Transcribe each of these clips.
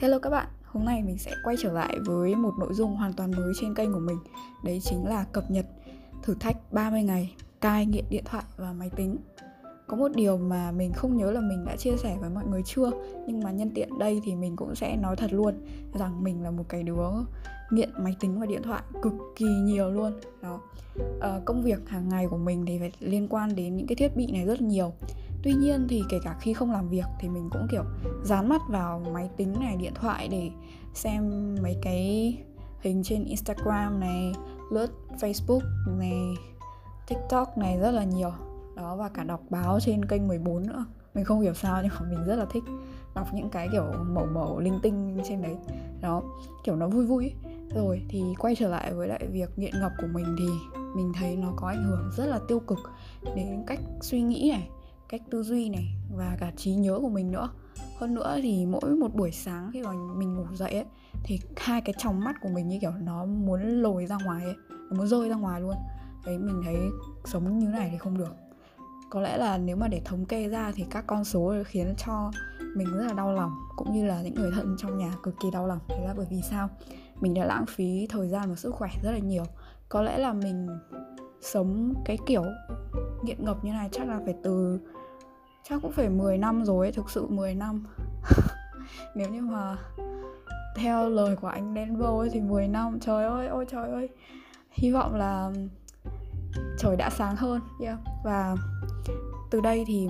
Hello các bạn, hôm nay mình sẽ quay trở lại với một nội dung hoàn toàn mới trên kênh của mình. Đấy chính là cập nhật thử thách 30 ngày cai nghiện điện thoại và máy tính. Có một điều mà mình không nhớ là mình đã chia sẻ với mọi người chưa Nhưng mà nhân tiện đây thì mình cũng sẽ nói thật luôn Rằng mình là một cái đứa nghiện máy tính và điện thoại cực kỳ nhiều luôn. Đó. À, Công việc hàng ngày của mình thì phải liên quan đến những cái thiết bị này rất nhiều tuy nhiên thì kể cả khi không làm việc thì mình cũng, kiểu, dán mắt vào máy tính này, điện thoại để xem mấy cái hình trên instagram này, lướt facebook này, tiktok này rất là nhiều. Đó, và cả đọc báo trên kênh 14 nữa. Mình không hiểu sao nhưng mà mình rất là thích đọc những cái, kiểu, mẩu mẩu linh tinh trên đấy. Đó, kiểu, nó vui vui. Rồi thì quay trở lại với lại việc nghiện ngập của mình thì mình thấy nó có ảnh hưởng rất là tiêu cực đến cách suy nghĩ này cách tư duy này và cả trí nhớ của mình nữa. Hơn nữa thì mỗi một buổi sáng khi mà mình ngủ dậy ấy, thì hai cái tròng mắt của mình như kiểu nó muốn lồi ra ngoài ấy, nó muốn rơi ra ngoài luôn. Đấy, mình thấy sống như này thì không được. Có lẽ là nếu mà để thống kê ra thì các con số khiến cho mình rất là đau lòng, cũng như là những người thân trong nhà cực kỳ đau lòng. Thế là bởi vì sao? Mình đã lãng phí thời gian và sức khỏe rất là nhiều. Có lẽ là mình sống cái kiểu nghiện ngập như này chắc là phải từ chắc cũng phải 10 năm rồi ấy, thực sự 10 năm. Nếu như mà theo lời của anh Denver ấy thì 10 năm trời ơi ôi trời ơi. Hy vọng là trời đã sáng hơn yeah. và từ đây thì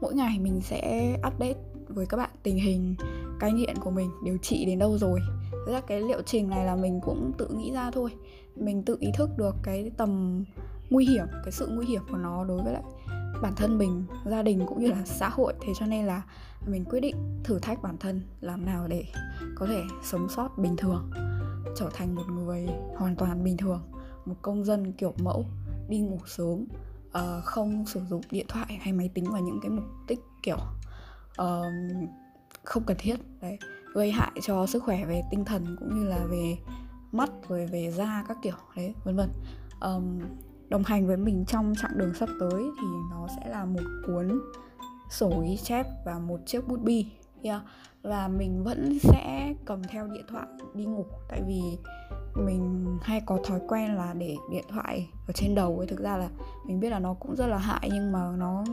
mỗi ngày mình sẽ update với các bạn tình hình cai nghiện của mình điều trị đến đâu rồi. Thế ra cái liệu trình này là mình cũng tự nghĩ ra thôi. Mình tự ý thức được cái tầm nguy hiểm cái sự nguy hiểm của nó đối với lại bản thân mình gia đình cũng như là xã hội. Thế cho nên là mình quyết định thử thách bản thân làm nào để có thể sống sót bình thường trở thành một người hoàn toàn bình thường một công dân kiểu mẫu đi ngủ sớm uh, không sử dụng điện thoại hay máy tính vào những cái mục đích kiểu uh, không cần thiết đấy gây hại cho sức khỏe về tinh thần cũng như là về mắt rồi về da các kiểu đấy vân vân. Um, đồng hành với mình trong chặng đường sắp tới thì nó sẽ là một cuốn sổ ghi chép và một chiếc bút bi. Yeah. À, và mình vẫn sẽ cầm theo điện thoại đi ngủ. Tại vì mình hay có thói quen là để điện thoại ở trên đầu ấy. Thực ra là mình biết là nó cũng rất là hại nhưng mà nó,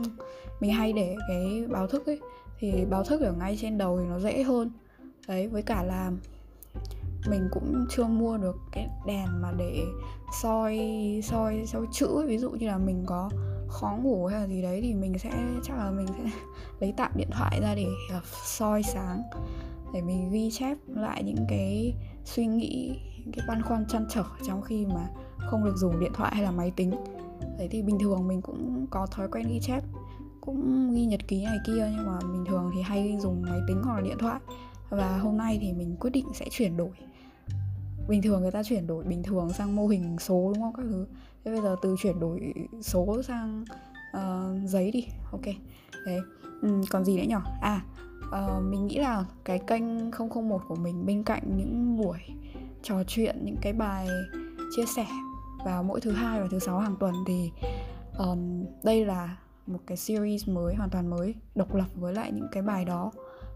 mình hay để cái báo thức ấy. Thì báo thức ở ngay trên đầu thì nó dễ hơn. Đấy, với cả là mình cũng chưa mua được cái đèn mà để soi soi soi chữ. Ví dụ như là mình có khó ngủ hay là gì đấy thì mình sẽ, chắc là mình sẽ lấy tạm điện thoại ra để ờ, soi sáng, để mình ghi chép lại những cái suy nghĩ, những cái băn khoăn chăn trở trong khi mà không được dùng điện thoại hay là máy tính. Đấy, thì bình thường mình cũng có thói quen ghi chép, cũng ghi nhật ký này kia, nhưng mà bình thường thì hay dùng máy tính hoặc là điện thoại. Và hôm nay thì mình quyết định sẽ chuyển đổi bình thường người ta chuyển đổi bình thường sang mô hình số đúng không? Các thứ. Thế bây giờ từ chuyển đổi số sang uh, giấy đi. Ok. Đấy. Ừ, còn gì nữa nhỉ à uh, mình nghĩ là cái kênh 001 của mình bên cạnh những buổi trò chuyện những cái bài chia sẻ vào mỗi thứ hai và thứ sáu hàng tuần thì um, đây là một cái series mới hoàn toàn mới độc lập với lại những cái bài đó.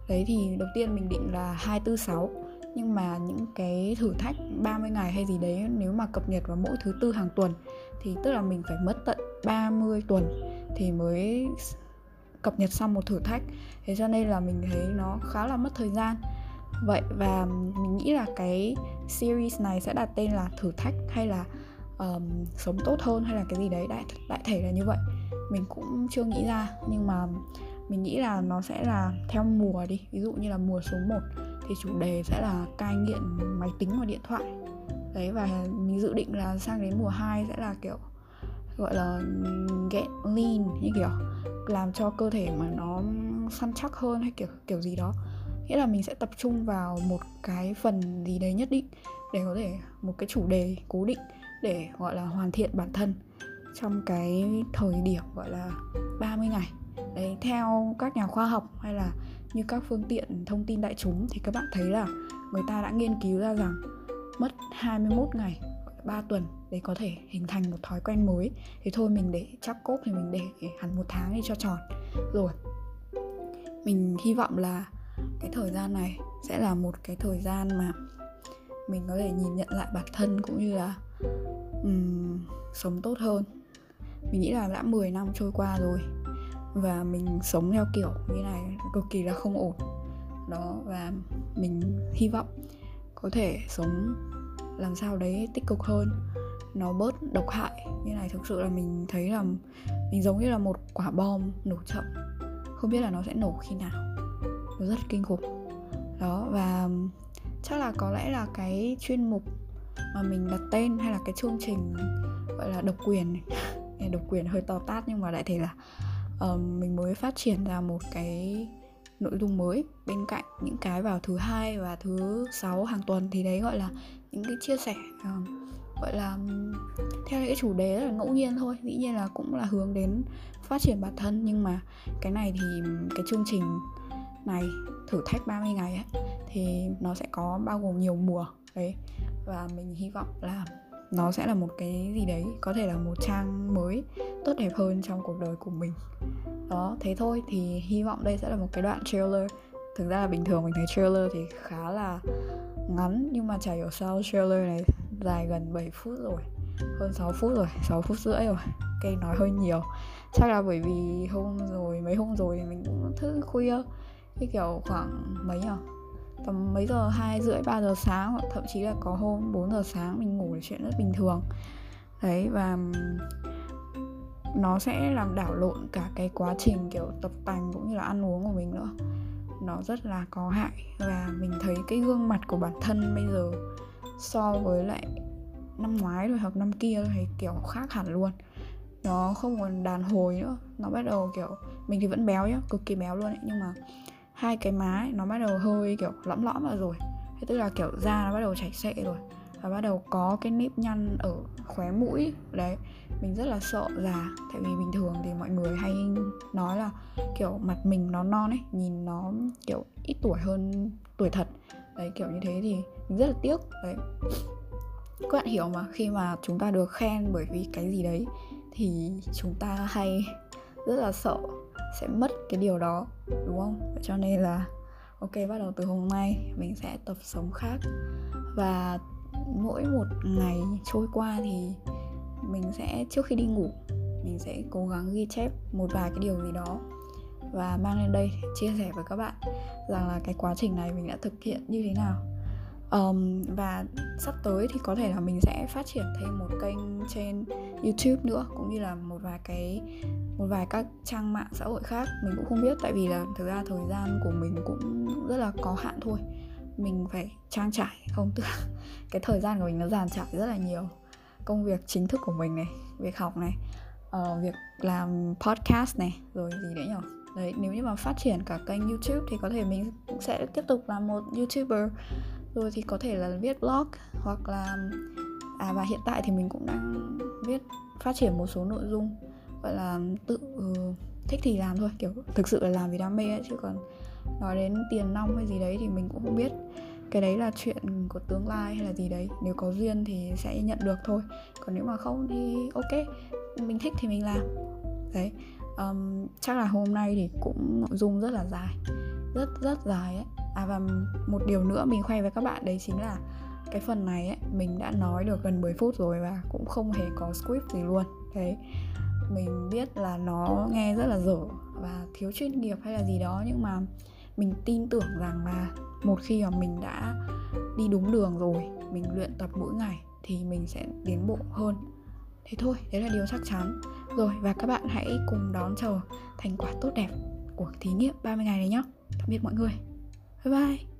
Đấy thì đầu tiên mình định là 246 nhưng mà những cái thử thách 30 ngày hay gì đấy nếu mà cập nhật vào mỗi thứ tư hàng tuần thì tức là mình phải mất tận 30 tuần thì mới cập nhật xong một thử thách. Thế cho nên là mình thấy nó khá là mất thời gian. Vậy và mình nghĩ là cái series này sẽ đặt tên là thử thách hay là um, sống tốt hơn hay là cái gì đấy đại đại thể là như vậy. Mình cũng chưa nghĩ ra nhưng mà mình nghĩ là nó sẽ là theo mùa đi. Ví dụ như là mùa số 1 thì chủ đề sẽ là cai nghiện máy tính và điện thoại. Đấy, và mình dự định là sang đến mùa 2 sẽ là kiểu, gọi là, get lean, như kiểu làm cho cơ thể mà nó săn chắc hơn hay kiểu kiểu gì đó. Nghĩa là mình sẽ tập trung vào một cái phần gì đấy nhất định để có thể, một cái chủ đề cố định để, gọi là, hoàn thiện bản thân trong cái thời điểm, gọi là 30 ngày. Đấy, theo các nhà khoa học hay là như các phương tiện thông tin đại chúng thì các bạn thấy là người ta đã nghiên cứu ra rằng mất 21 ngày 3 tuần để có thể hình thành một thói quen mới. Thì thôi mình để chắc cốt thì mình để hẳn một tháng đi cho tròn. Rồi mình hy vọng là cái thời gian này sẽ là một cái thời gian mà mình có thể nhìn nhận lại bản thân cũng như là um, sống tốt hơn. Mình nghĩ là đã 10 năm trôi qua rồi và mình sống theo kiểu như này, cực kỳ là không ổn. Đó, và mình hy vọng có thể sống làm sao đấy tích cực hơn. Nó bớt độc hại. Như này thực sự là mình thấy là mình giống như là một quả bom nổ chậm. Không biết là nó sẽ nổ khi nào. Nó rất kinh khủng. Đó, và chắc là có lẽ là cái chuyên mục mà mình đặt tên hay là cái chương trình gọi là độc quyền này độc quyền hơi to tát nhưng mà đại thể là uh, mình mới phát triển ra một cái nội dung mới bên cạnh những cái vào thứ hai và thứ sáu hàng tuần thì đấy gọi là những cái chia sẻ uh, gọi là theo cái chủ đề rất là ngẫu nhiên thôi. Dĩ nhiên là cũng là hướng đến phát triển bản thân nhưng mà cái này thì cái chương trình này thử thách 30 ngày ấy thì nó sẽ có bao gồm nhiều mùa đấy. Và mình hy vọng là nó sẽ là một cái gì đấy, có thể là một trang mới tốt đẹp hơn trong cuộc đời của mình. Đó, thế thôi, thì hy vọng đây sẽ là một cái đoạn trailer. Thực ra là bình thường mình thấy trailer thì khá là ngắn, nhưng mà chả hiểu sao trailer này dài gần 7 phút rồi, hơn 6 phút rồi 6 phút rưỡi rồi. Cây nói hơi nhiều. Chắc là bởi vì hôm rồi, mấy hôm rồi thì mình cũng thức khuya. Cái kiểu khoảng mấy nhỉ tầm mấy giờ, hai rưỡi, ba giờ sáng hoặc thậm chí là có hôm 4 giờ sáng mình ngủ là chuyện rất bình thường. Đấy, và nó sẽ làm đảo lộn cả cái quá trình kiểu tập tành cũng như là ăn uống của mình nữa. Nó rất là có hại và mình thấy cái gương mặt của bản thân bây giờ so với lại năm ngoái rồi hoặc năm kia thì kiểu khác hẳn luôn. Nó không còn đàn hồi nữa, nó bắt đầu kiểu mình thì vẫn béo nhá, cực kỳ béo luôn ấy, nhưng mà hai cái má ấy, nó bắt đầu hơi kiểu lõm lõm vào rồi. Thế tức là kiểu da nó bắt đầu chảy xệ rồi. Và bắt đầu có cái nếp nhăn ở khóe mũi. Đấy mình rất là sợ già. Tại vì bình thường thì mọi người hay nói là kiểu mặt mình nó non ấy nhìn nó kiểu ít tuổi hơn tuổi thật. Đấy kiểu như thế thì mình rất là tiếc. Đấy. Các bạn hiểu mà khi mà chúng ta được khen bởi vì cái gì đấy thì chúng ta hay rất là sợ sẽ mất cái điều đó, đúng không? Cho nên là, ok, bắt đầu từ hôm nay mình sẽ tập sống khác. Và mỗi một ngày trôi qua thì mình sẽ, trước khi đi ngủ, mình sẽ cố gắng ghi chép một vài cái điều gì đó. Và mang lên đây chia sẻ với các bạn rằng là cái quá trình này mình đã thực hiện như thế nào um, và sắp tới thì có thể là mình sẽ phát triển thêm một kênh trên YouTube nữa cũng như là một vài cái một vài các trang mạng xã hội khác. Mình cũng không biết tại vì là thực ra thời gian của mình cũng rất là có hạn thôi. Mình phải trang trải không tức cái thời gian của mình nó dàn trải rất là nhiều. Công việc chính thức của mình này việc học này uh, việc làm podcast này rồi gì đấy nhở? Đấy nếu như mà phát triển cả kênh youtube thì có thể mình sẽ tiếp tục làm một youtuber rồi thì có thể là viết blog hoặc là à và hiện tại thì mình cũng đang viết phát triển một số nội dung gọi là tự uh, thích thì làm thôi kiểu thực sự là làm vì đam mê ấy chứ còn nói đến tiền nong hay gì đấy thì mình cũng không biết. Cái đấy là chuyện của tương lai hay là gì đấy nếu có duyên thì sẽ nhận được thôi còn nếu mà không thì ok mình thích thì mình làm. Đấy um, chắc là hôm nay thì cũng nội dung rất là dài rất rất dài ấy à và một điều nữa mình khoe với các bạn đấy chính là cái phần này ấy, mình đã nói được gần 10 phút rồi và cũng không hề có script gì luôn. Thế mình biết là nó nghe rất là dở và thiếu chuyên nghiệp hay là gì đó, nhưng mà mình tin tưởng rằng là một khi mà mình đã đi đúng đường rồi, mình luyện tập mỗi ngày thì mình sẽ tiến bộ hơn. Thế thôi, đấy là điều chắc chắn. Rồi, và các bạn hãy cùng đón chờ thành quả tốt đẹp của thí nghiệm 30 ngày này nhé tạm biệt mọi người. 拜拜。